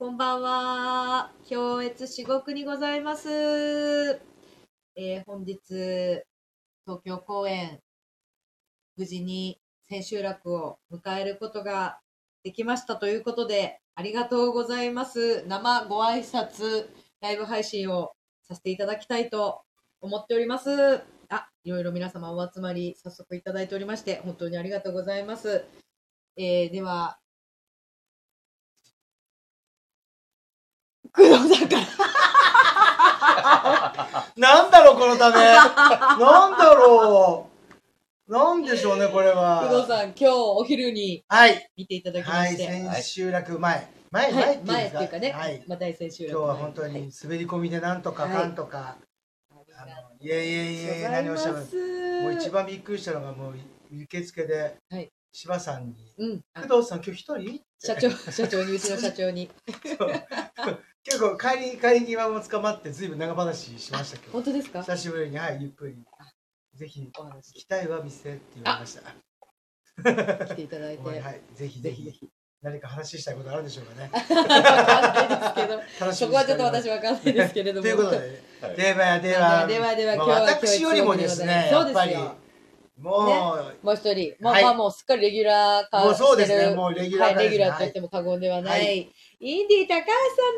こんばんは。氷越至極にございます。えー本日、東京公演、無事に千秋楽を迎えることができましたということで、ありがとうございます。生ご挨拶、ライブ配信をさせていただきたいと思っております。あ、いろいろ皆様お集まり、早速いただいておりまして、本当にありがとうございます。えーでは、工藤さんから。なんだろう、このため。なんだろう。なんでしょうね、これは。工藤さん、今日お昼にはい。見ていただきまはい、して、千秋楽前。前、はい、前前っていうんですか？っていうかね、はい。まあ、大千秋楽今日は本当はいに滑り込みでなんとかはいかんとか。あのいえいえいえ、何をおっしゃるもう一番びっくりしたのが、もう受付ではい、柴さんに。うん、あ工藤さん、今日一人？社長、社長に、うちの社長に。結構帰り、帰り際も捕まって、ずいぶん長話しましたけど。本当ですか？久しぶりに、はい、ゆっくり。ぜひ、お話行きたいわ、店って言われました。来ていただいて。はい、ぜひぜひぜひ。何か話したいことあるんでしょうかね。わかんないですけど、楽しみにそこはちょっと私は。わかんないですけれども。ということで、はいではでは、ではではまあ今日は私よりもですね、そうやっぱりですよ、もう、もう一人、まあ、はいまあもうすっかりレギュラー化もうそうですね、してるもうレギュラーはい、レギュラーと言っても過言ではない、はいインディ高橋さん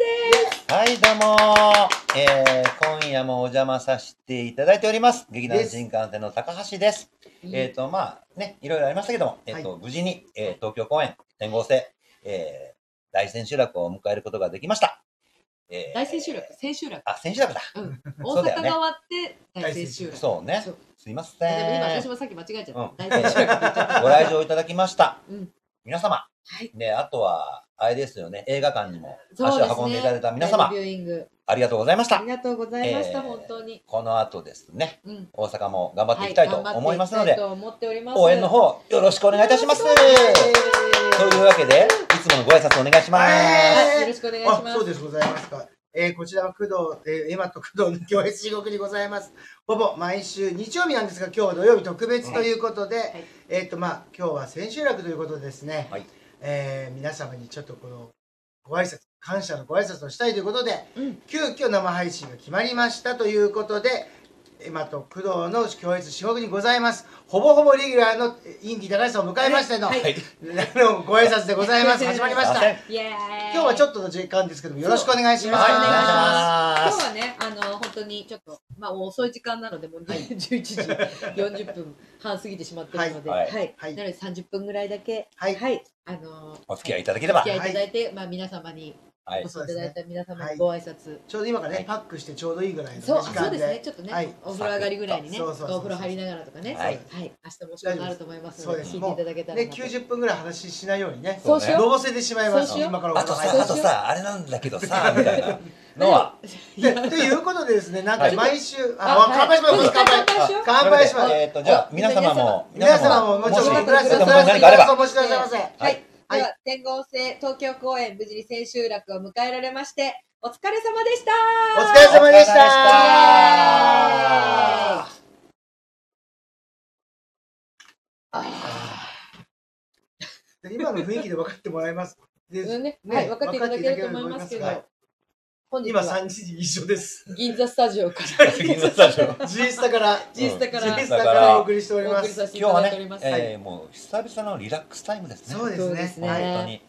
です。はい、どうもえー、今夜もお邪魔させていただいております。劇団新幹線の高橋です。えっ、と、まあね、いろいろありましたけども、えっ、と、無事に、えー東京公演、天号制、えー、大千秋楽を迎えることができました。えー大千秋楽、千秋楽。あ、千秋楽だ。うん。大阪が終わって、大千秋楽。そうね。すいませでも今私ん。もさっき間違えちゃうんった。大千秋楽。ご来場いただきました。うん皆様。はい。で、あとは、あれですよね、映画館にも足を運んでいただいた皆様、ライブビューイング。ありがとうございましたあり。がとうございました、えー本当に。この後ですね、うん。大阪も頑張っていきたいと思いますので。応援の方よろしくお願いいたします。というわけで、いつものご挨拶お願いします。はいよろしくお願いします。あ、そうです、ございますか。えーこちらは工藤、えー、エマと工藤の教室地獄にございます。ほぼ毎週日曜日なんですが、今日は土曜日特別ということで、いえっ、と、まあ、今日は千秋楽ということでですね、はいえー皆様にちょっとこの、ご挨拶、感謝のご挨拶をしたいということで、うん。急遽生配信が決まりましたということで、エマと工藤の教室至極にございます。ほぼほぼレギュラーのインディ高橋さんを迎えましての、はい。のご挨拶でございます。始まりました。今日はちょっとの時間ですけども、よろしくお願いします。今日はね、あの、本当にちょっと、まあ、もう遅い時間なので、もう11時40分半過ぎてしまってるので、は。はい。い。はい。なので30分ぐらいだけ、はい。あの、お付き合いいただければ。お付き合いいただいて、まあ、皆様に、はいお。越しいただいた皆様はいにご挨拶。ちょうど今からね、はいパックしてちょうどいいぐらいのねそう、時間で。そうですね。ちょっとね、はいお風呂上がりぐらいにね、そうそうそうそうお風呂入りながらとかね、はい明日もお仕事あると思いますので、そうです聞いていただけたらね、なと。90分ぐらい話しないようにね。そうしようのぼせてしまいます。今からおあとさ、風呂入るあとさ、あれなんだけどさ、みたいなのは、でということでですね、なんかはい毎週、ああ、乾杯します、乾杯。乾杯しよう乾杯します。えっと、じゃあ、皆様も、皆様ももちお持ちくださいませ。はい。はい。では、天号制東京公演、無事に千秋楽を迎えられまして、お疲れ様でした。お疲れ様でした。今の雰囲気で分かってもらえます？ね、ねはい、分かっていただけると思いますけど。はい、本日今は3時一緒です。銀座スタジオから、銀座スタジオ。G スタから、ジースタからジースタからお送りしておおります。送りさせてい今日はいておりま、す。えーもう久々のリラックスタイムですね。そうですね。そうです。ねはい。本当に。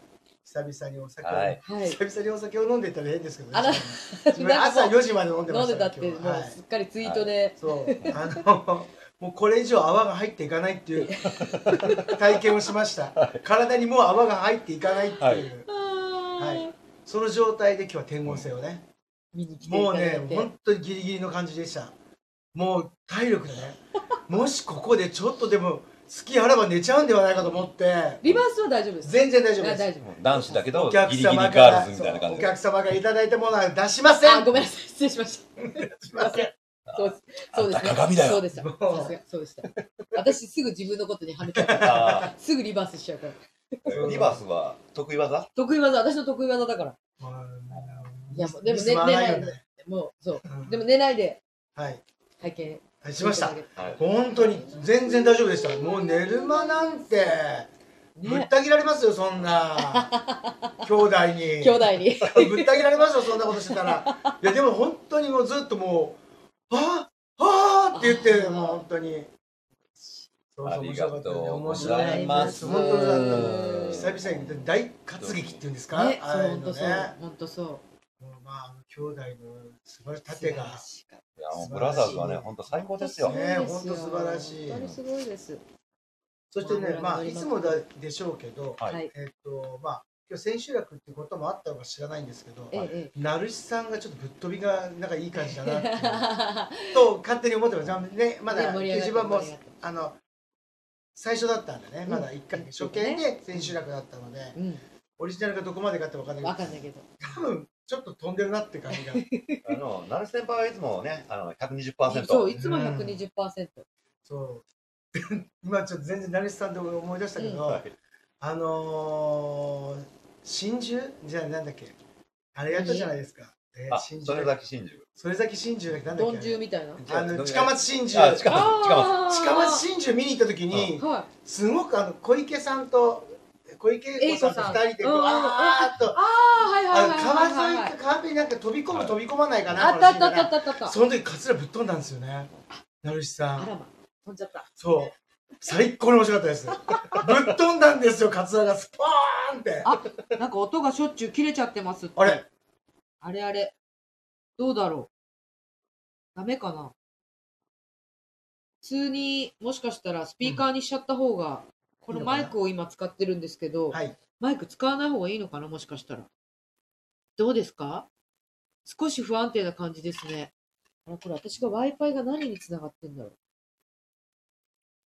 久々にお酒を、はい。はい。久々にお酒を飲んでたら変ですけどね。あら。自分朝4時まで飲んでま飲んでたって、もね今日は。はい。うすっかりツイートで、そう。あのもうこれ以上泡が入っていかないっていう 体験をしました。体にもう泡が入っていかないっていう、はい。はその状態で今日は天王星をね、見に来ていもうただいて。ね本当にギリギリの感じでしたもう体力でね もしここでちょっとでも好きあらば寝ちゃうんではないかと思ってリバースは大丈夫です。全然大丈夫ですあ大丈男子だけど、お客ギリギリ様かガーらルズみたいな感じそうお客様からいただいたものは出しません夫。あ、ごめんなさい。失礼しました。しませんそうです。そうですあんた鏡だよそうでした。もうさすが、そうでした。私すぐ自分のことにはめちゃうから。あすぐリバースしちゃうから。ーリバースは得意技？得意技、私の得意技だから。い。やもうでも寝ないねもう、そう。うん。でも寝ないで。はい。拝見はいしました。本当に全然大丈夫でした。もう寝る間なんてぶっね。た切られますよそんな。兄弟に。兄弟に。ぶった切られますよ そんなことしてたら。いやでも本当にもうずっともう「あああ!」って言ってもう本当にそうそうありがとう面ご白かったねざいます面白かった本当だった久々に大活劇っていうんですか、ね、そう、ああいうの本当そうね。本当そう。まあ兄弟の素晴らしい盾がいやもうブラザーズはね、本当最高ですよ。ね本当素晴らしい本当にすごいです。そしてねまあいまあつもだでしょうけど、はいはい。えっ、とまあ今日千秋楽っていうこともあったのか知らないんですけど、ええ。ナルシさんがちょっとぶっ飛びがなんかいい感じだな と勝手に思ってますねまだね盛り上がって自分もあの最初だったんでね、うん。まだ1回初見で千秋楽だったので、うん。オリジナルがどこまでかって分かんないけどわかんないけど。多分ちょっと飛んでるなって感じが。あの、ナル先輩はいつもね、あの、120%。そう、いつも120%。そう。今ちょっと全然ナルシさんで思い出したけど、はい。あのー、真珠？じゃあなんだっけ？あれやったじゃないですか、えーあ、真珠。それだけ真珠。それだけ真珠だっけ？なんだっけ？みたいな？あの近松真珠あ、近松、近松。近松真珠見に行った時に、はい。すごくあの小池さんと小池栄子さんと二人でこううんあーっとああ、はいはいはい川沿い。川辺になんか飛び込む、はい飛び込まないかなあったあったあったあったあった。その時カツラぶっ飛んだんですよね成吉さんあらま、飛んじゃった。そう最高に面白かったですぶっ飛んだんですよカツラがスポーンってあなんか音がしょっちゅう切れちゃってます。あれ？あれあれ。どうだろう。ダメかな。普通にもしかしたらスピーカーにしちゃった方が、このマイクを今使ってるんですけど、はいマイク使わない方がいいのかなもしかしたら。どうですか？少し不安定な感じですね。あら、これ私が Wi-Fi が何につながってんだろう。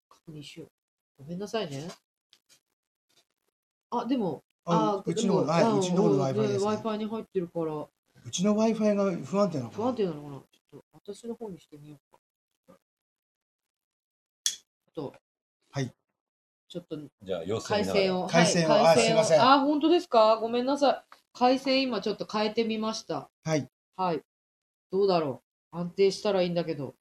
確認しよう。ごめんなさいね。あ、でも、あうちのはいうちの方の Wi-Fi ですね Wi-Fi に入ってるから、うちの Wi-Fi が不安定なのか不安定なのかな？ちょっと私の方にしてみようか。ちょっと、はい。ちょっとじゃあ、様子を見ながら。回線を。回線をはい、あすいませんあ、本当ですか？ごめんなさい。回線今ちょっと変えてみました。はいはい。どうだろう？安定したらいいんだけど。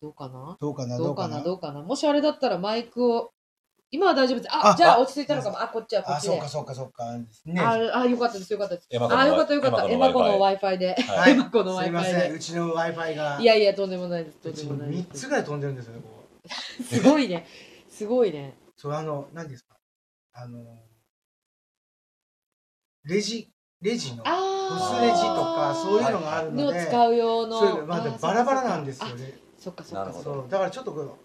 どうかな？どうかな？どうかな？どうかな？もしあれだったらマイクを、今は大丈夫です。あ、あじゃああ落ち着いたのかも。あ、こっちはこっちであそうか。そうかそうかねあ、あ、よかったです、よかったです。あ、よかった、よかった。エマコの Wi-Fi で。はいエマコのすいま Wi-Fi せんで。うちの Wi-Fi がいやいや、とんでもないです。とうんちでもない3です。つぐらい飛んでるんですよねこうすごいね。すごいね。そうあの何ですかあのレジレジのあーポスレジとかそういうのがあるので、の使う用の。そういうのまだあーバラバラなんですよ。ねそっかそっかだからちょっとこの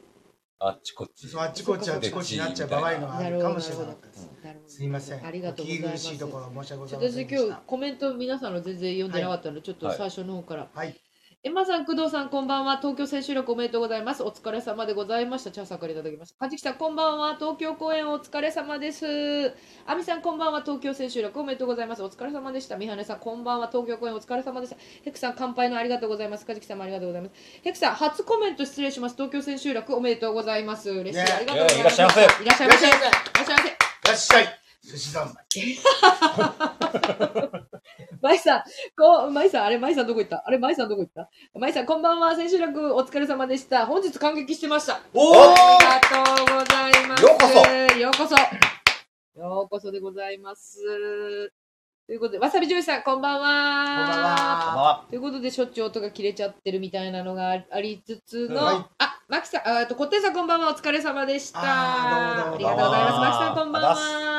あっちこっち。そうあっちこっちあっちこっちになっちゃう場合があるかもしれなかったです。なるほどすいません。ありがとうございます。お聞き苦しいところ申し訳ございま私せんでした。今日コメント皆さんの全然読んでなかったので、ちょっと最初の方から。はい。エマさん、工藤さん、こんばんは。東京千秋楽おめでとうございます。お疲れ様でございました。チャーさんからいただきました。かじきさん、こんばんは。東京公演お疲れ様です。あみさん、こんばんは。東京千秋楽おめでとうございます。お疲れ様でした。みはねさん、こんばんは。東京公演お疲れ様でした。ヘクさん、乾杯のありがとうございます。かじきさんもありがとうございます。ヘクさん、初コメント失礼します。東京千秋楽おめでとうございます。嬉しい。ね。ありがとうございます。いらっしゃいませ。いらっしゃいませ。いいらっしゃいませ。らっしゃいませ。いらっしゃい。寿司三昧。マイさん、こう、マイさん、あれ、マイさんどこ行った？あれ、マイさんどこ行った？マイさん、こんばんは。千秋楽お疲れ様でした。本日感激してました。おあお。りがとうございます。ようこそようこそようこそでございます。ということで、わさびジョイさん、こんばんは。ということで、しょっちゅう音が切れちゃってるみたいなのがありつつの、はいあ、マキさん、ああと、こってんさん、こんばんは。お疲れ様でした。あーどうもどうもありがとうございます。どうもマキさん、こんばんあは。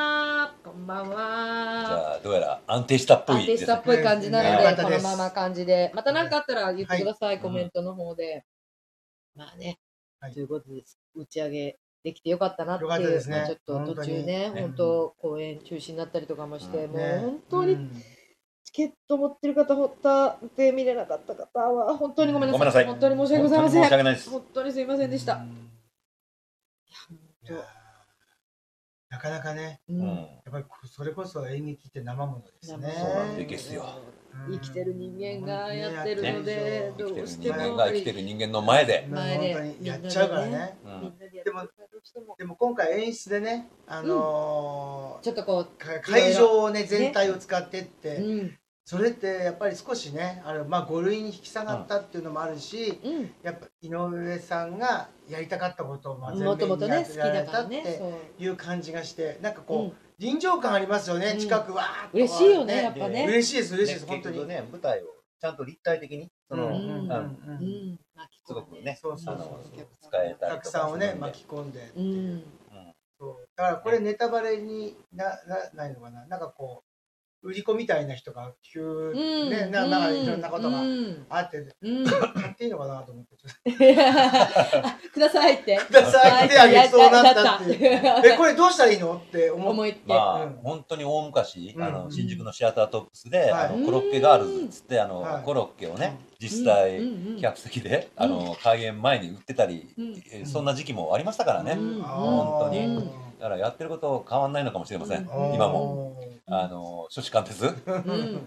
こんばんじは。ゃあ、どうやら安定したっぽいですね安定したっ。ぽい感じなので、このまま感じで、また何かあったら言ってください、いコメントの方で。まあね、はいということで、打ち上げできてよかったなっていう、ねまあちょっと途中ね、本当公演中止になったりとかもして、うんもうね本当にうんチケット持ってる方、ほったで見れなかった方は、本当にごめんなさい。ごめんなさい本当に申し訳ございません。本当に申し訳ないです。本当にすいませんでした。うんいやなかなかね、ううん。ん。やっぱりそれこそ演劇って生ものですね。そうなんですよ。うん。生きてる人間がやってるので、生きてるどうしても人間が生きてる人間の前で。前で本当にやっちゃうからね。でもでも今回演出でね、あのーちょっとこか会場をね全体を使ってって、う、うん、それってやっぱり少しねあれまあ5類に引き下がったっていうのもあるし、うん。やっぱ井上さんがやりたかったことをまあ全もともと面にやね好きだられたっていう感じがしてなんかこう、うん。臨場感ありますよね、うん。近くわーっと嬉しいよねやっぱね。嬉しいです嬉しいです、ね本当に。ね、舞台をちゃんと立体的に、その、うん。うんうんあのうん。すごくね、そうそうそう。使えたおりとか客さんをね巻き込んで、うん。そう。だからこれネタバレにななないのかな。なんかこう売り子みたいな人が急、うん。ねななんかいろんなことがうん。あって、うん。買っていいのかなと思って。ちょっとあくださいって。くださいってあげそうになったっていう。えこれどうしたらいいのって思っ思いって、まあ、うん。本当に大昔、あのうん新宿のシアタートップスで、はい。あのコロッケガールズっつってあの、はい。コロッケをね、実うん際、客席で、あの開演前に売ってたり、そんな時期もありましたからね、うん。本当に。うんだからやってること変わんないのかもしれません、うん。今も。あの初志貫徹、うん、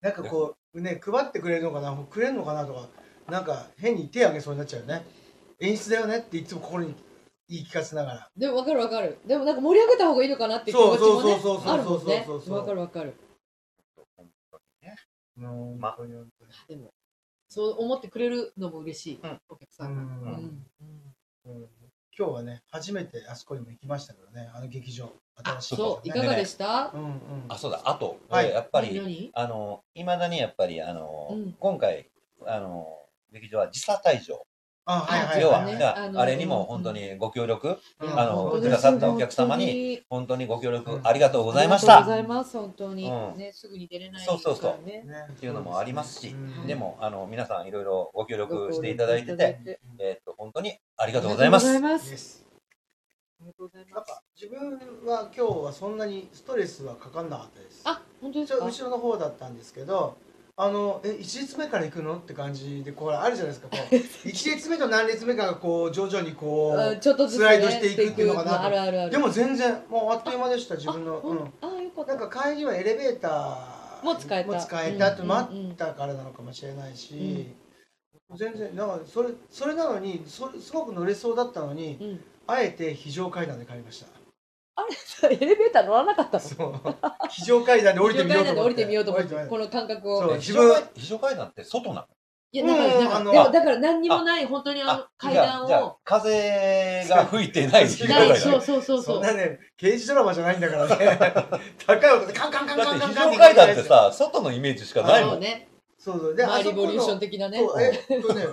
なんかこうね配ってくれるのかなくれるのかなとかなんか変に手挙げそうになっちゃうよね。演出だよねっていつも心に言い聞かせながら。でも分かる分かる。でもなんか盛り上げた方がいいのかなっていう気持ちもねそうそうそうそうそうあるもんね。分かる分かる。うんま本当に本でもそう思ってくれるのも嬉しい、うん。お客さんが、当にうん。うん。うん今日はね初めてあそこにも行きましたけどねあの劇場新しいそういかねがでした、うんうん。あそうだ。あと、はい。えーやっぱり何あのいまだにやっぱりあの、うん。今回あの劇場は時差退場、あはいはい要は、はいね。だあのあれにも本当にご協力、うん。あのくださったお客様に本当に。ご協力うんありがとうございましあたりがとうございます本当に、うん。ねすぐに出れないそうそうそう。っていうのもありますし、うん。でもあの皆さんいろいろご協ご力していただいてて、てえーっと本当にありがとうございます。ありがとうございます。ですありがとうございます。なんか自分は今日はそんなにストレスはかかんなかったです。あ本当ですか？後ろの方だったんですけどあのえ1列目から行くの？って感じでこうあるじゃないですか。こう 1列目と何列目かがこう徐々にこあうちょっとずつ、ね、スライドしていくっていうのかなとあるあるある。でも全然もうあっという間でした自分の。あ,、うほん。あよかった。なんか帰りはエレベーターも使えた。も使えたってうん待ったからなのかもしれないし、全然なんかそれそれなのにそれすごく乗れそうだったのにうん、あえて非常階段で帰りました。あれ？エレベーター乗らなかったの？そう。非常階段で降りてみようと思って。降りてみようと思って降りてこの感覚そうをえ自分非常階段って外なの？いやだからだかもだから何にもない本当にあの階じゃ段あじゃあを風が吹いてない非常ない階段そうそうそうそう。そんなね刑事ドラマじゃないんだからね。高い音でカンカンカンだって非カンカンカン常階段ってさ外のイメージしかないもそうんねそうそう。でマイあリボリューション的なね。えっとね。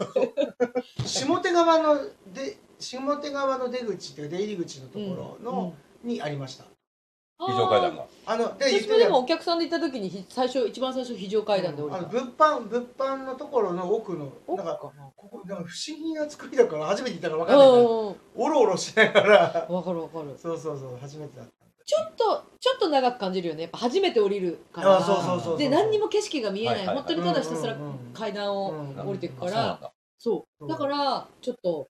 下手側ので下手側の出口っていうか出入り口のところの、にありました。非常階段が。あので私もでたもお客さんで行った時にひ最初一番最初非常階段で降りた。あの物販物販のところの奥の奥な？んかここなんか不思議な作りだから初めて行ったから分かんない。からうん。おろおろしながら。わかるわかる。そうそうそう初めてだったちょっとちょっと長く感じるよね。やっぱ初めて降りるから。あそうそうそうそうで何にも景色が見えない,、はいはい。はい本当にただひたすら階段をうん。降りていくかうなんら、だそう。そうだからちょっと。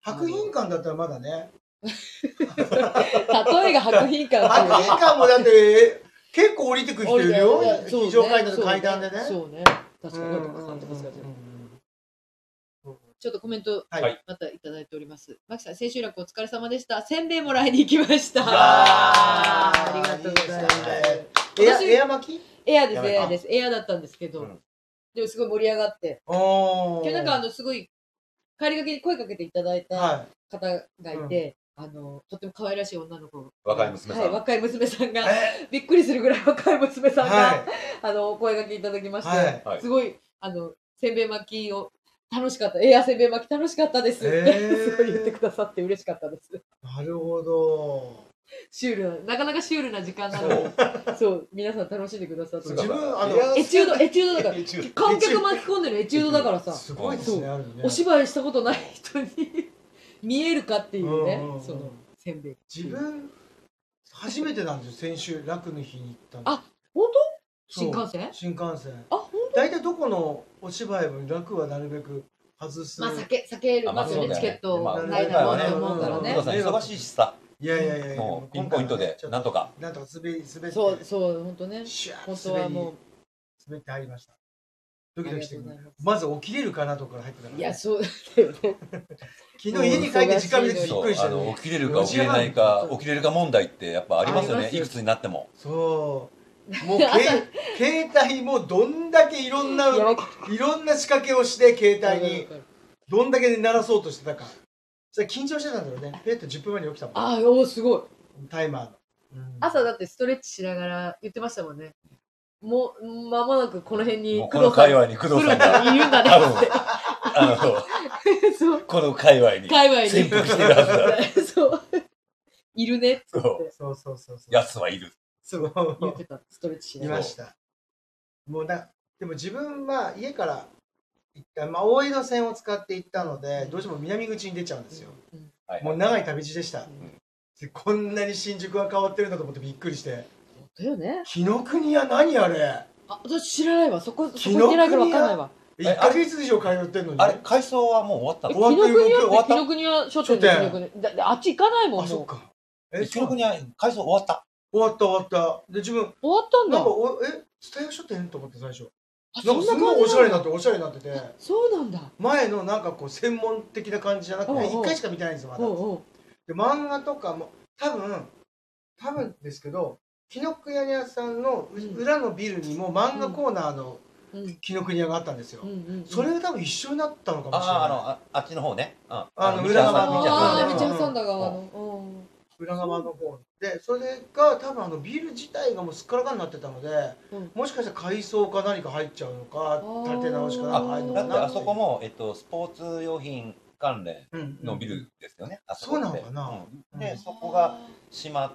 博品館だったらまだね。例えが博品館っていう博ね品館もだって結構降りてく人いるよ。非常階段と階段でね。そうね。確かにうん確かにちょっとコメントはい。またいただいております。マキさん、千秋楽お疲れ様でした。せんべいもらいに行きました。ありがとうございます。いいです。ねエア私エア巻き？エアです、エアです。エアだったんですけど、うん。でもすごい盛り上がって、お今日なんかあの、すごい、帰りがけに声かけていただいたは方がいて、あの、とっても可愛らしい女の子が若い娘さん。はい、若い娘さんいが、え？びっくりするぐらい若い娘さんが、はい。あの、お声掛けいただきまして、すごい、あの、せんべい巻きを、楽しかった。エアせんべい巻き楽しかったです。って、へー。すごい言ってくださって嬉しかったです。なるほど。シュールな、なかなかシュールな時間なのに、そう、皆さん楽しんでくださって。自分あのエチュード、エチュードだから、観客巻き込んでるエチュードだからさ、すごいですそう。ねあるね。お芝居したことない人に 見えるかっていうね。うんうんうん、その、せんべい。自分初めてなんですよ先週楽の日に行ったの。あ本当？新幹線？新幹線。あ、本大体どこのお芝居も楽はなるべく外す。当まあ、避け、避けるますよね、チケットまあないだろうと思うからね忙しいしさ。いやいやいやもうピンポイントでなんとか。なんとか滑り滑って。そう、そう、本当ね。本当はもう、滑って入りました。ドキドキしてまず起きれるかなとこから入ってたからいや、そうだよね。昨日家に帰って直火でびっそうくりした起きれるか起きれないか起きれるか問題ってやっぱありますよね。いくつになっても。そうもうけ携帯もどんだけいろんないろんな仕掛けをして携る帯にどんだけ鳴らそうとしてたか。それ緊張してたんだろうね。ペット10分前に起きたもん。ああおーすごい。タイマー。の、うん。朝だってストレッチしながら言ってましたもんね。もう間もなくこの辺にこの界隈に工藤さんが、いるんだねって。あ そう。の、この界隈に界隈に。潜伏してるはずだ。そう。いるねって。そう。そうそうそうそう。奴はいる。そう。言ってた。ストレッチしいながらました。もうだでも自分は家から行った、まあ、大江戸線を使って行ったのでどうしても南口に出ちゃうんですよ、うん。はい。もう長い旅路でした、ん。でこんなに新宿が変わってるんだと思ってびっくりして。だよね。紀ノ国屋何あれ？あ私知らないわ。そこそこ紀ノ行ってないから分かんないわ。1ヶ月以上通ってんのに？あれ、改装はもう終わった紀ノ国屋？終わって紀ノ国屋書店だあっち行かないもんあそっか。え記録には改装終わった。終わった終わった。で自分終わったんだ。なんかおえ蔦屋書店と思って最初。あなんかすごいおしゃれになっておしゃれになってて。そうなんだ。前のなんかこう専門的な感じじゃなくてうんう。ん1回しか見てないんですよまだ。おうおう。で漫画とかも多分多分ですけど紀ノ国屋さんのううん。裏のビルにも漫画コーナーのうん。紀ノ国屋があったんですよ、うんうんそれが多分一緒になったのかもしれない。ああ、あの、ああっちの方ね。うん。あの道屋さん裏側道屋さんねああうん。さんだ側の裏側の方でそれが多分あのビル自体がもうすっからかんになってたので、うん。もしかしたら改装か何か入っちゃうのかー建て直しかなんか入るのかな。だってあそこも、えっと、スポーツ用品関連うんのビルですよね。あこって。そうなのかな。うん。で、うん。そこが閉まっ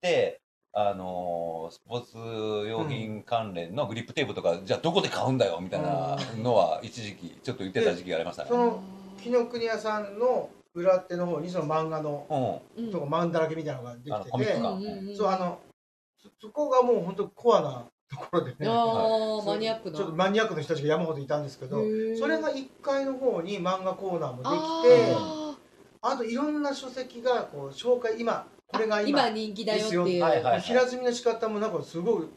て、あのースポーツ用品関連のグリップテープとか、じゃあどこで買うんだよみたいなのは一時期ちょっと言ってた時期がありましたね。その紀ノ国屋さんの裏手の方にその漫画のとか漫だらけみたいなのができててうんそうあのそそこがもう本当コアなところでね。マニアックな。ちょっとマニアックの人たちが山ほどいたんですけどそれが1階の方に漫画コーナーもできてああといろんな書籍がこう紹介今これがー今今人気だよっていう。ですよはいはい。平積みの仕方もなんかすごい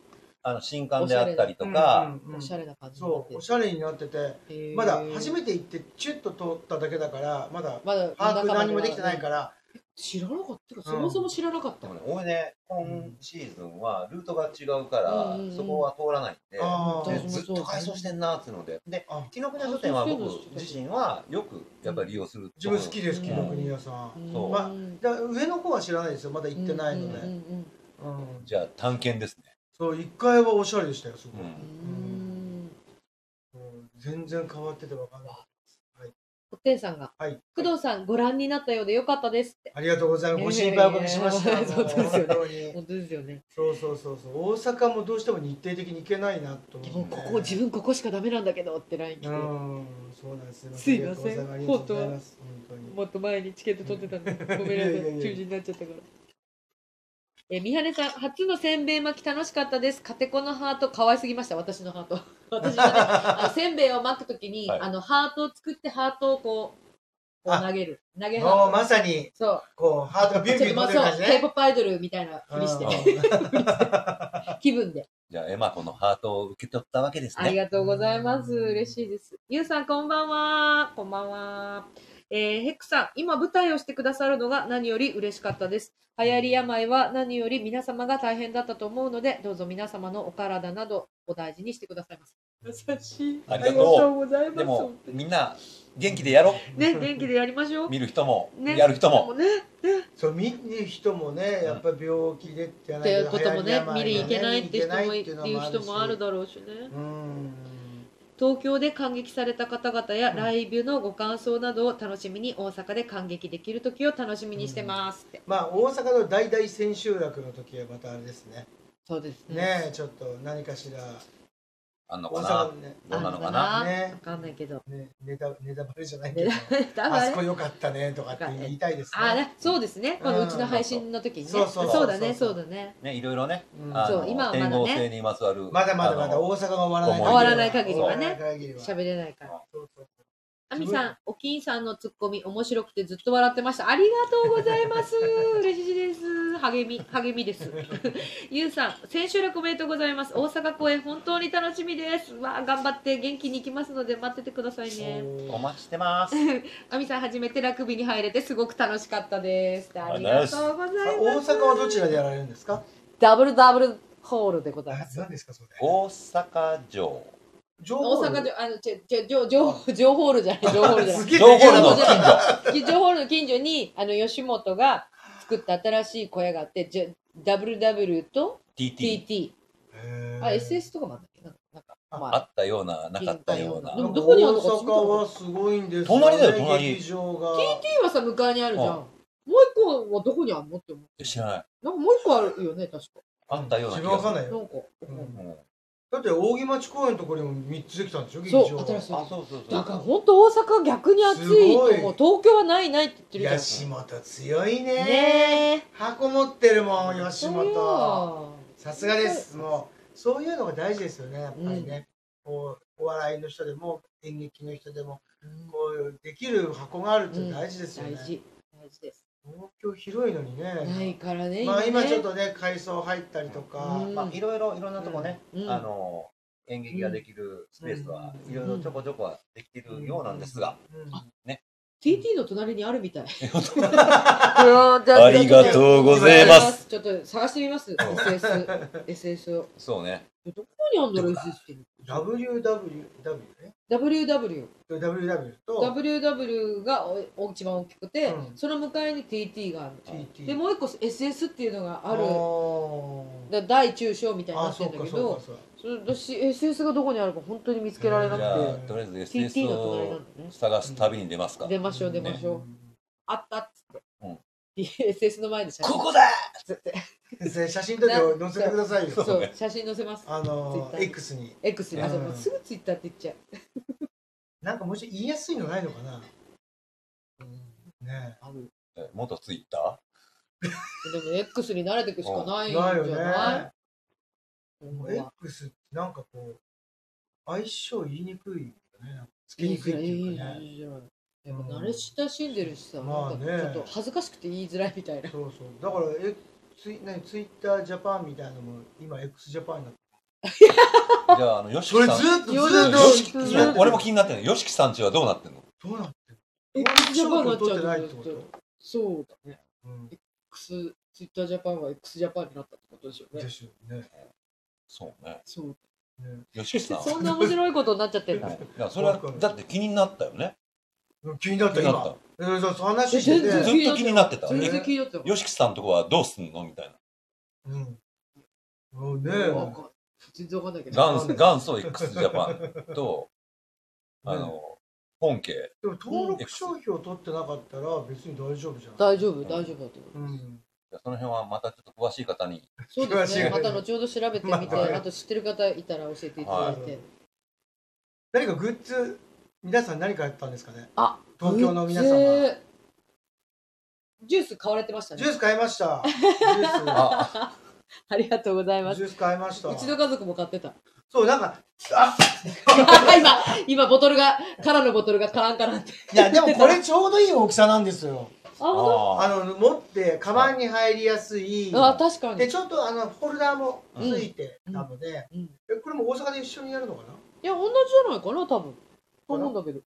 あの、新刊であったりとか、おしゃれな感じになってそうおしゃれになってて。まだ初めて行ってチュッと通っただけだからまだまだ把握何もできてないから。知らなかったそもそも知らなかったでもね、俺ね、今シーズンはルートが違うから、そこは通らないんで、ずっと改装してんなっていうので、であ、紀ノ国屋書店は僕自身はよくやっぱり利用する自分好きですうん紀ノ国屋さん。そう。上の方は知らないですよ。まだ行ってないので、じゃあ探検ですね。そう1階はおしゃれでしたよすごい、うん。全然変わってて分かんない。おてんさんが。はい。工藤さんご覧になったようでよかったですって。ありがとうございます。ご心配おかけしました。そうですよね。本当ですよね。そうそうそうそう。大阪もどうしても日程的に行けないなと。思ってもうここ自分ここしかダメなんだけどって LINE 来て。うん。そうなんです。すいません。ありがとうございます。本当。に。もっと前にチケット取ってたんでごめんなさい。中止になっちゃったからえみはねさん初のせんべい巻き楽しかったです。カテコのハート。可愛すぎました。私のハート。私がねあのせんべいを巻くときに、はい。あのハートを作ってハートをこうこうあ投げる。投げハートまさにそう。こうハートがビュンビュン飛んでる感じね。K-POP アイドルみたいなふりして。気分で。じゃあ、エマ子のハートを受け取ったわけですありね。がとうございます。うん嬉しいです。ゆうさん、こんばんは。こんばんは。えーヘックさん、今舞台をしてくださるのが何より嬉しかったです。流行り病は何より皆様が大変だったと思うので、どうぞ皆様のお体などお大事にしてくださいませ。優しい。ありがとうございます。でも、みんな元気でやろね、元気でやりましょう。う。見る人も、ね、やる人も。ね、ね、そう見る人もねやっぱり病気でっていうこともね、見流行り病に行けないって人もい見に行けないいう人もあるしだろうしね。うん東京で感激された方々やうん。ライブのご感想などを楽しみに大阪で感激できる時を楽しみにしてますって、まあ大阪の大々千秋楽の時はまたあれですね。そうですね。ねちょっと何かしら大あんのかな？ね。どうなのかな？ね。わかんないけど。ねネタネタバレじゃないけねどあそこ良かったねとかって言いたいですあねそうですね、まあ、うちの配信の時にね。そうそう。そうだねそそううだね。ね、いろいろね、うん。あのそう今はまだね。にまつわる。まだまだまだあの大阪が終わらない終わらない限りはね。喋れないから。そうそうあみさんおきんさんのツッコミ面白くてずっと笑ってました。ありがとうございます。嬉しいです。励み励みです。ゆうさん千秋楽おめでとうございます。大阪公演本当に楽しみです。わあ頑張って元気に行きますので待っててくださいね。お待ちしてます。あみさん初めてラグビーに入れてすごく楽しかったです。ありがとうございあます。大阪はどちらでやられるんですか？ダブルダブルホールでございまあす。何ですかそれ。大阪城。情大阪城、あの、ちょ、ちょ、ジョ、ジョ、ジョホールじゃない、ジョホールじゃない。すげえ情報の近じゃない所。ジョホールの近所に、あの、吉本が作った新しい小屋があって、じゃ WW と TT。TT。あ、SS とかもあったっけ？なまあ、あったような、なかったようなで。もどこにあるのか大阪はすごいんですよね隣だよ隣 TT はさ、向かいにあるじゃん。うんもう一個はどこにあるの？って思う。知らない。なんかもう一個あるよね、確か。あったような自気がする。分わかんないよなんか。うんうんだって扇町公園のところにも3つできたんでしょ？う場が新しい。あ、そうそうそう。だから本当大阪は逆に暑い。とすごい。思う。東京はないないって言ってるじゃん。吉本強いね。ね箱持ってるもんえ。吉そう本。よさすがです。もうそういうのが大事ですよねやっぱりね、こうお笑いの人でも演劇の人でもうん。こういうできる箱があるって大事ですよね、大事。大事です。東京広いのにねないからね。まあ今ねちょっとね改装入ったりとか、うんまあ、いろいろ、いろんなとこね、うんあの、演劇ができるスペースは、うんいろいろちょこちょこはできてるようなんですが、うん TT の隣にあるみたい。ありがとうございます。ちょっと探してみます。SS。SS を。そうね。どこにあんだろう SS って。WWW ね WW。WW と WW がお一番大きくて、うんその向かいに TT がある。TT で、もう一個 SS っていうのがある。あだ大中小みたいになあってるんだけそうかそうかど、そうかそれ私 SS がどこにあるか本当に見つけられなくじゃあて、、とりあえず TT SS の隣なをんだね。探す旅に出ますか。出ましょう出ましょう。あったっつって。うん SS の前で写真。ここだつって。写真撮って載せてくださいよそうそう、写真載せます。あのに X に X に。あ、そうすぐツイッターって言っちゃう。なんかもうちょい言いやすいのないのかなねある。え元ツイッタでも X に慣れていくしかないんじゃない？よないね今後は X ってなんかこう相性言いにくいよねつけにくいっていうかねいいじゃんやっぱ慣れ親しんでるしさ、まあねなんかちょっと恥ずかしくて言いづらいみたいな。そうそうだからえツイ何ツイッタージャパンみたいなのも今 X ジャパンになってー じゃあ、あの、ヨシそれキさん。ずっとずっとずっとそう俺も気になってるヨシキさんちはどうなってんの？どうなってるえ X ジャパンになっちゃう取ってないってこと？そうだね。うん X、ツイッタージャパンは X ジャパンになったってことでしょうねで。しょうねそうね。そう。ねヨシキさん。そんな面白いことになっちゃってんだ。いや、それは、だって気になったよね。うん気になった気になった今えそうそう話して全然ずてっと気になってた。全え然聞いとったよ。ヨシキさんとこはどうすんのみたいな。うんもうね全然わかんないけど。元祖元祖 x ジャパンと、あの、本家。でも登録商標取ってなかったら別に大丈夫じゃん大丈夫、大丈夫だと思う。うんその辺はまたちょっと詳しい方に。そうですね。詳しいまた後ほど調べてみて、まああと知ってる方いたら教えていただいて。何かグッズ皆さん何かやったんですかね？あ、東京の皆様。ズジュース買われてましたね。ジュ。ース買いました。ジューあ、ありがとうございます。スジュース買いました。うちの家族も買ってた。そうなんかあ 今、今ボトルが、空のボトルがカランカランって。いやでもこれちょうどいい大きさなんですよ。あ、ほああの持ってカバンに入りやすい。あ、確かに。でちょっとあのフォルダーもついてなので、うん。えこれも大阪で一緒にやるのかな？いや、同じじゃないかな、多分。と思うんだけど。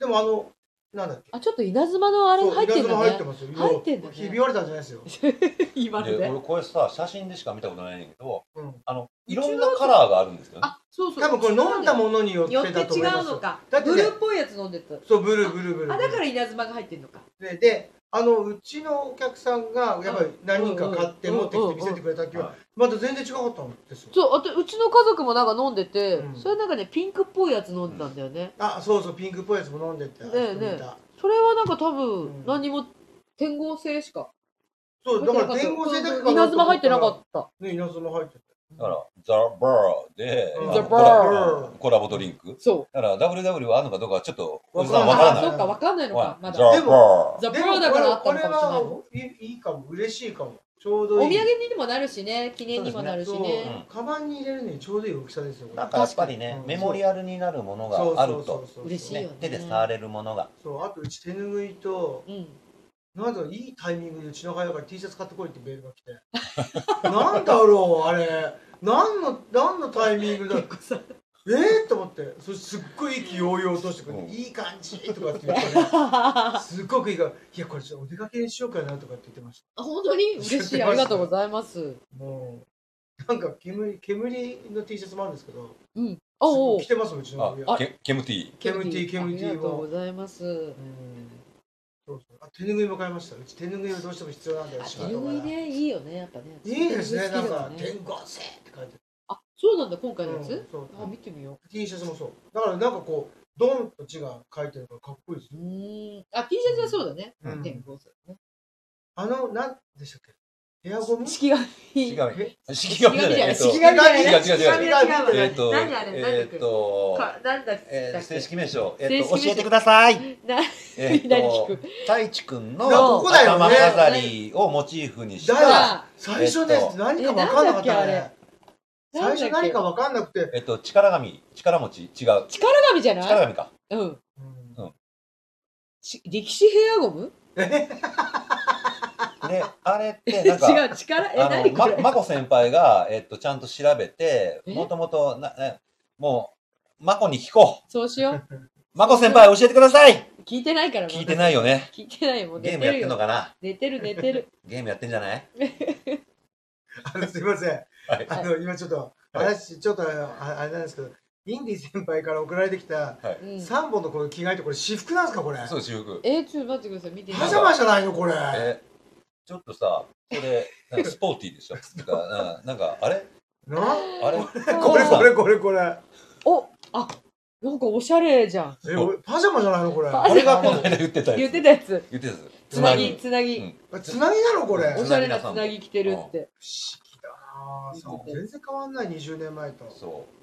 でもあのなんだっけ？あ、ちょっと稲妻のあれ入ってんだ稲妻入ってね。ますよ入ってんだねひび割れたんじゃないですよ、で、今ので。俺これさ、写真でしか見たことないんだけど、うん、あの、いろんなカラーがあるんですよね。あ、そうそう。多分これ飲んだものによってよって違だと思いますうのか。だってねブルーっぽいやつ飲んでた。そうブルーブルーブルーあ、だから稲妻が入ってんのか。でであのうちのお客さんがやっぱり何人か買ってうん持ってきて見せてくれた時はまた全然違かったんですよ。そう、あとうちの家族もなんか飲んでて、うん。それなんかね、ピンクっぽいやつ飲んでたんだよね。あそうそうピンクっぽいやつも飲んでてねえねそれはなんか多う分ん、何にも天合性しか。そうだから天合性だけかな稲妻入ってなかった。ね稲妻入っててだから、ザ・バーで、うんあの The コラ Bar コラボドリンク。そだから、WW はあるのかどうかはちょっと、おじさんう。あ、わからない。そっか、わかんないのか、まザ・だ。でもバー。ザ・ブでもローだからあったこれのかもしれない。はいいいいかも嬉しいかもちょうおどいい土産にもなるしね、記念にもなるしそうね。カバンに入れるにちょうどいい大きさですよこれなんかやっぱりねメモリアルになるものそうがあると、そうそうそう嬉しいよね、ね手で触れるものが。そうあとうち手拭いとうん。なんだろういいタイミングでうちの母親から T シャツ買ってこいってメールが来て。なんだろうあれ。何の何のタイミングだ。えー、と思って。そしてすっごい意気揚々としてくれて、うん。いい感じとかって言ってね すっごくいいからいやこれちょっとお出かけにしようかなとかって言ってまし本当に？嬉しい。ありがとうございます。たもうなんか煙煙の T シャツもあるんですけど。うん。おお着。てますうちのあ親、ケケムティ。ケムティケムティありがとうございます。うんそうそうあ手ぬぐいも買いましたうち手ぬぐいはどうしても必要なんだよ仕手拭いね、いいよね、やっぱね。いいですねなんか「手拭い好きだよね天候星」って書いてあ、そうなんだ、今あ回のやつ？そうあ、見てみよ T シャツもそうだからなんかこうドンと字が書いてるからかっこいいですう。ようーん。あ、T シャツはそうだね。うん天候星ね。あのなんでしたっけ？ヘアゴム式紙。違う。え式紙じゃない。えっと式紙じゃない。違う違う違う。えっと、何あれ何えっと、かなんだっえー、け？正式名称、えっと、教えてください。なえっ何聞とく、太一くんの頭飾りをモチーフにした、最初ねえっと何か分かんなかったね。最初何か分かんなくて。えっと、力紙、力持ち、違う。力紙じゃない？力紙か。うん。うん。し力士ヘアゴム？で、あれって、なんか、違う、力、え、あの、ま、何これ？まこ先輩が、えっと、ちゃんと調べて、え？もともと、な、なもう、まこに聞こそうしよう。う。まこ先輩教えてください聞いてないから。聞いてないよね。聞いてないもん。ゲームやってんのかかな？寝てる、寝てる。ゲームやってんじゃない？あのすいませんはい。あの今ちょっとはい話ちょっとああれなんですけどインディ先輩から送られてきたうん。3本のこの着替えってこれ私服なんですかこれ？そう、私服。え、ちょっと待ってください。見てみパジャマじゃないのこれえ、ちょっとさ、これ、なんかスポーティーでしょ なんか、ななんか、あれ？な？あれ？これこれこれこれお、あ、なんかおしゃれじゃん。え俺パジャマじゃないの？これ。パあれがこの間言ってたやつ。言ってたやつ。言ってたやつ。つなぎ、つなぎ。うん。つなぎなのこれ。不思おしゃれなつなぎ着てるって。議だな全然変わんない20年前と。そう。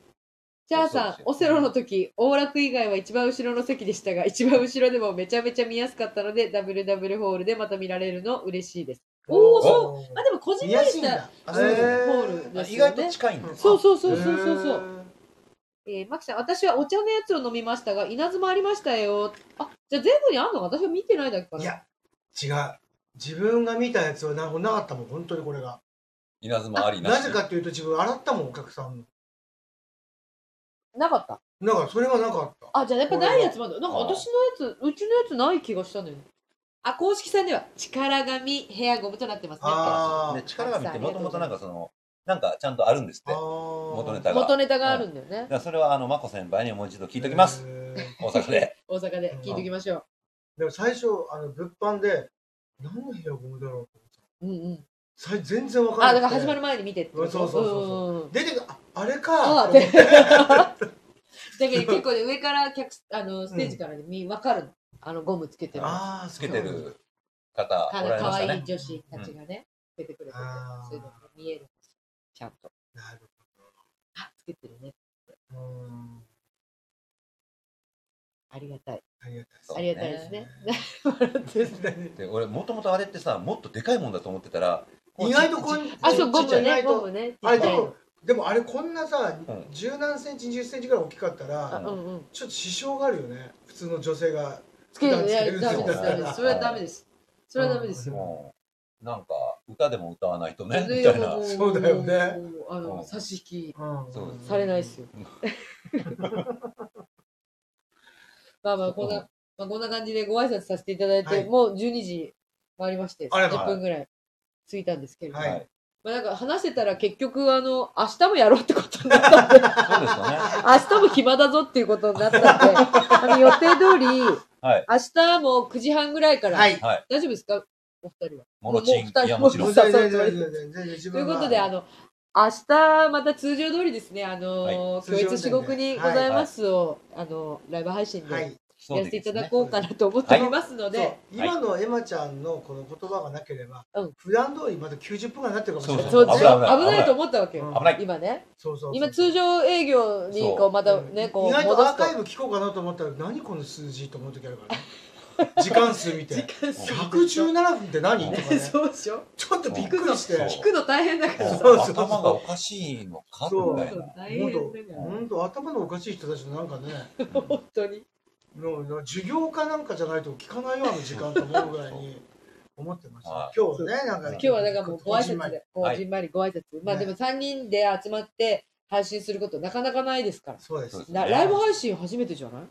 じゃあさん、オセロの時、大楽以外は一番後ろの席でしたが、一番後ろでもめちゃめちゃ見やすかったので、ダブルダブルホールでまた見られるの嬉しいです。おーそう。まあでも個人見的にしたホールです意よね。外と近いんですそうそうそうそうそうえー、マキさん、私はお茶のやつを飲みましたが、稲妻ありましたよ。あ、じゃあ全部にあんの？か私は見てないだけかな。いや違う。自分が見たやつはななかったもん本当にこれが。稲妻ありなし。なぜかっていうと自分洗ったもんお客さんのなかった？だからそれはなかったあ、じゃあやっぱないやつまだ。なんか私のやつ、うちのやつない気がしたんだよね。あ、公式さんでは、力紙ヘアゴムとなってますね。あーで力紙ってもともとなんかその、なんかちゃんとあるんですって。だか元元ネタが元ネタがあるんだよね。らそれはあの、まこ先輩にもう一度聞いておきます。大阪で。大阪で聞いておきましょでも最初あの物販で何のヘアゴムだろうと思ってう。うんうん。さ全然わかんなあ、いだから始まる前に見てってこと？そうそうそうそううん出てくるああれあかで だけど結構ね、上から客あのステージからね、み分かるの。あのゴムつけてる。ああつけてる方かおられかわいいましたね。女子たちがね、つけてくれててそういうのが見えるちゃんと。なるあ、つけてるね。ほどうんありがたい。ありがたいそうありがたいですね。笑ってるで俺、もともとあれってさ、もっとでかいもんだと思ってたら、意外とこんあ、そう、ゴムね、ゴムね。あれででもあれこんなさん十何センチ20センチぐらい大きかったあ、らうんうん。ちょっと支障があるよね普通の女性がつけるつけね。るダメです、そうダメです。それはダメです。それはダメですよ。もう、なんか、歌でも歌わないとね、ねみたいな。そうだよね。あの、うん差し引きうんされないですよ。まあまあ、こんな、まあ、こんな感じでご挨拶させていただいて、はいもう12時回りまして、あらま30分ぐらい過ぎたんですけれども、はいまあなんか話してたら結局、あの、明日もやろうってことになったんで、そうですよね。明日も暇だぞっていうことになったんで、あの予定通り、はい。明日も9時半ぐらいから、はい。はい。大丈夫ですか？お二人は。モロチンもう二人いやもちろん。ということで、あの、明日また通常通りですね、あの、は教越至極にございますを、あの、ライブ配信ではい。そうでやらせていただ。こうかなと思っておりますのそう。で、今のエマちゃんのこの言葉がなければうん。普段通りまだ90分ぐらいになってるかもしれない。そうですよ危ない危ない。危ないと思ったわけよ、うん。危ない。今ね。そうそうそう今通常営業にこそううまたね、こう意外とアーカ。イブ聞こうかなと思ったら何この数字と思う時あるからね。時間数見て。117分って何？とかね。そうでしょちょっとびっくりして。そう聞くの大変だからさ。そうそうそう。頭がおかしいのか？そう。みたいな。本当頭のおかしい人たちのなんかね。本当に。のの授業かなんかじゃないと聞かないような時間と思うぐらいに思ってました。は今日はねなんか今日はだからもうご挨拶で、こうじんまり。ご挨拶。まあでも3人で集まって配信することなかなかないですから。そうですライブ配信初めてじゃない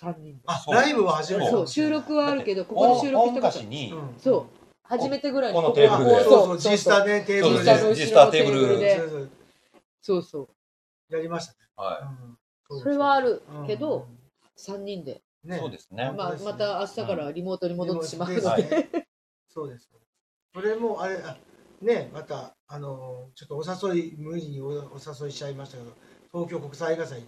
?3 人で。あライブは初めて。そう、収録はあるけど、ここで収録したことに、うん。そ初めてぐらいにこのテーブルで。あそう。そう、ジスタね、テーブルで。ジスターテーブル。で。そうそう。やりましたね。はうん。それはあるけうどん3人で、い。ね。そうですね。まあ、また明日からリモートに戻ってしまうので、そうです。それもあれあねまたあのちょっとお誘い無理におお誘いしちゃいましたけど東京国際映画祭ぜ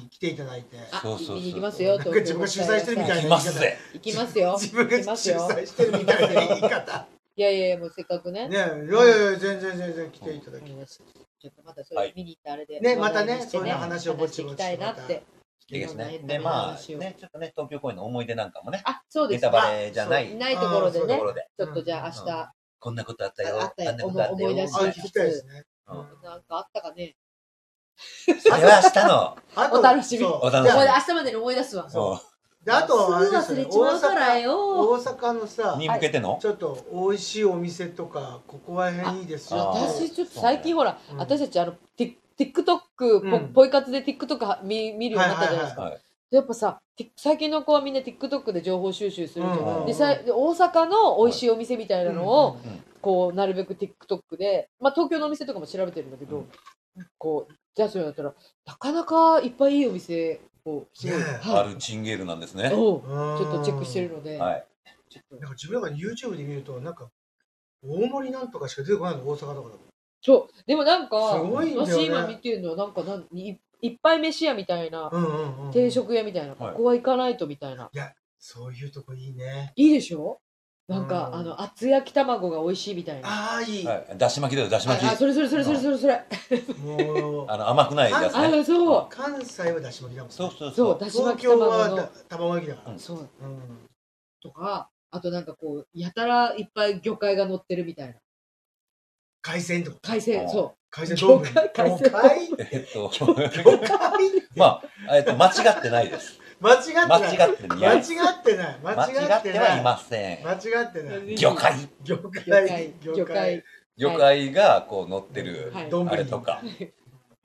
ひ来ていただいて。あそうそうそう。見に行きますよ自分が主催してるみたいな行きますぜ。行きますよ。自分が主催してるみたいな言い方。いやいやいやもうせっかくね。ねいやいやいや全然全然来ていただきちょっとまたそれ見に行ったあれで、ねまたねそういう話をぼちぼち話していきたいなっていいですね。で、まあ、ね、ちょっとね、東京公演の思い出なんかもね、あそうです。ネタバレじゃない。ないところでね。ちょっとじゃあ明日、こんなことあったよ、あったよ。んなことあったよ。思い出しあ聞きたいですね。うん。なんかあったかね。それは明日の、お楽しみ。お楽しみ。これで明日までに思い出すわ。そであと大阪よ大阪のうさに向けての？ちょっと美味しいお店とかここら辺いいですよ。私ちょっと最近ほら、うん。私たちあのティ TikTok ポ,、うん。ポイ活で TikTok は見見るようになったじゃないですか、はいはいやっぱさティ最近の子はみんな TikTok で情報収集するじゃん、うんでさで大阪の美味しいお店みたいなのを、うんうんこうなるべく TikTok で、まあ、東京のお店とかも調べてるんだけど、こうじゃあそれだったらなかなかいっぱいいいお店をすごい、ねえ。はい。あるチンゲールなんですね。ちょっとチェックしてるので、はい。なんか自分なんか YouTube で見るとなんか大盛りなんとかしか出てこないの大阪とかだとそう。でもなんかね。私今見てるのはなんかなんいいっぱい飯屋みたいな、うんうんうん定食屋みたいな、はい。ここは行かないとみたいな。そういうとこいいね。いいでしょ？なんか、うんあの厚焼き卵が美味しいみたいな。ああいい、はい。だし巻きだよ、だし巻き。ああそれそれそれそれそれそれ。もう あの、甘くないやつあね。そう。関西はだし巻きだもんそうそうそそうう。だし巻き東京卵の卵焼きだから、そう。うん。とかあとなんかこうやたらいっぱい魚介が乗ってるみたいな海鮮とか。海鮮あそ海鮮丼魚介海鮮魚介？えっと、魚介？まあ、えっと、間違ってないです。間違ってない。間違ってない。間違ってない。間間違違っててはいません。間違ってない。魚介。魚魚介。介魚介。魚介がこう乗ってるあれとか。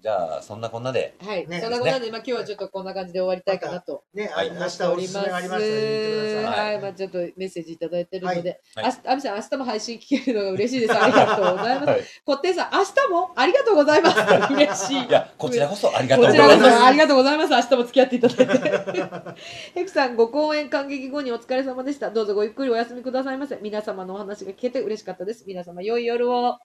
じゃあ、そんなこんなで。はい、ねそんなことなんで、まあ、今日はちょっとこんな感じで終わりたいかなとね、はい明日おすすめありましたら言ってください。はい、まあ、ちょっとメッセージいただいてるので、はいあしあみさん、明日も配信聞けるのが嬉しいです。ありがとうございます。はいこってんさん、明日もありがとうございます。嬉しい。いや、こちらこそありがとこちらこうございます。そありがとうございます。明日も付き合っていただいて。ヘクさん、ご講演感激後にお疲れ様でした。どうぞごゆっくりお休みくださいませ。皆様のお話が聞けて嬉しかったです。皆様、良い夜を。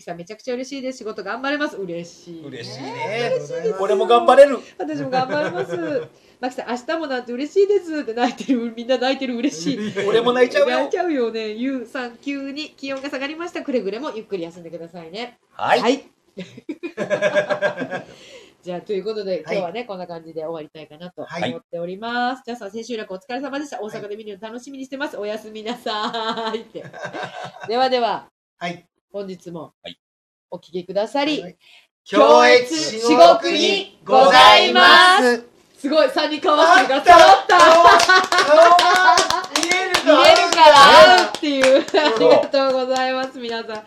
さん、めちゃくちゃ嬉しいです。仕事頑張れます。嬉しい、嬉しいね俺も頑張れる。私も頑張ります。マキさん、明日もなんて嬉しいですって泣いてる、みんな泣いてる嬉しい。俺も泣いちゃうよ泣いちゃうよね。ゆうさん、急に気温が下がりました。くれぐれもゆっくり休んでくださいね。はい。はい。じゃあ、ということで、今日はね、こんな感じで終わりたいかなとはい思っております。じゃあさん、千秋楽お疲れ様でした。大阪で見るの楽しみにしてます。おやすみなさいって。ではでは、はい。本日もはい。お聞きくださり、強越至極にございます。す。ごい、3人かわしてるから、あった。揃った。見える見えるから。合うっていう。ありがとうございます、皆さん。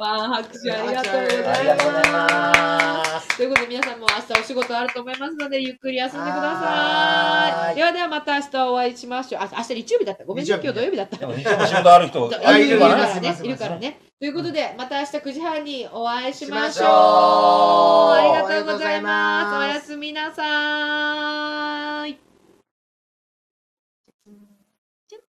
わあ、拍手ありがとうございます。ありがとうございます。ということで皆さんも明日お仕事あると思いますのでゆっくり休んでください。ではではまた明日お会いしましょう。あ明日日曜日だった。ごめんね、日曜日今日土曜日だった。日曜日仕事ある人いるからね、いるからね。ということで、また明日9時半にお会いしましょう。しましょうありがとうございます。ますおやすみなさーい。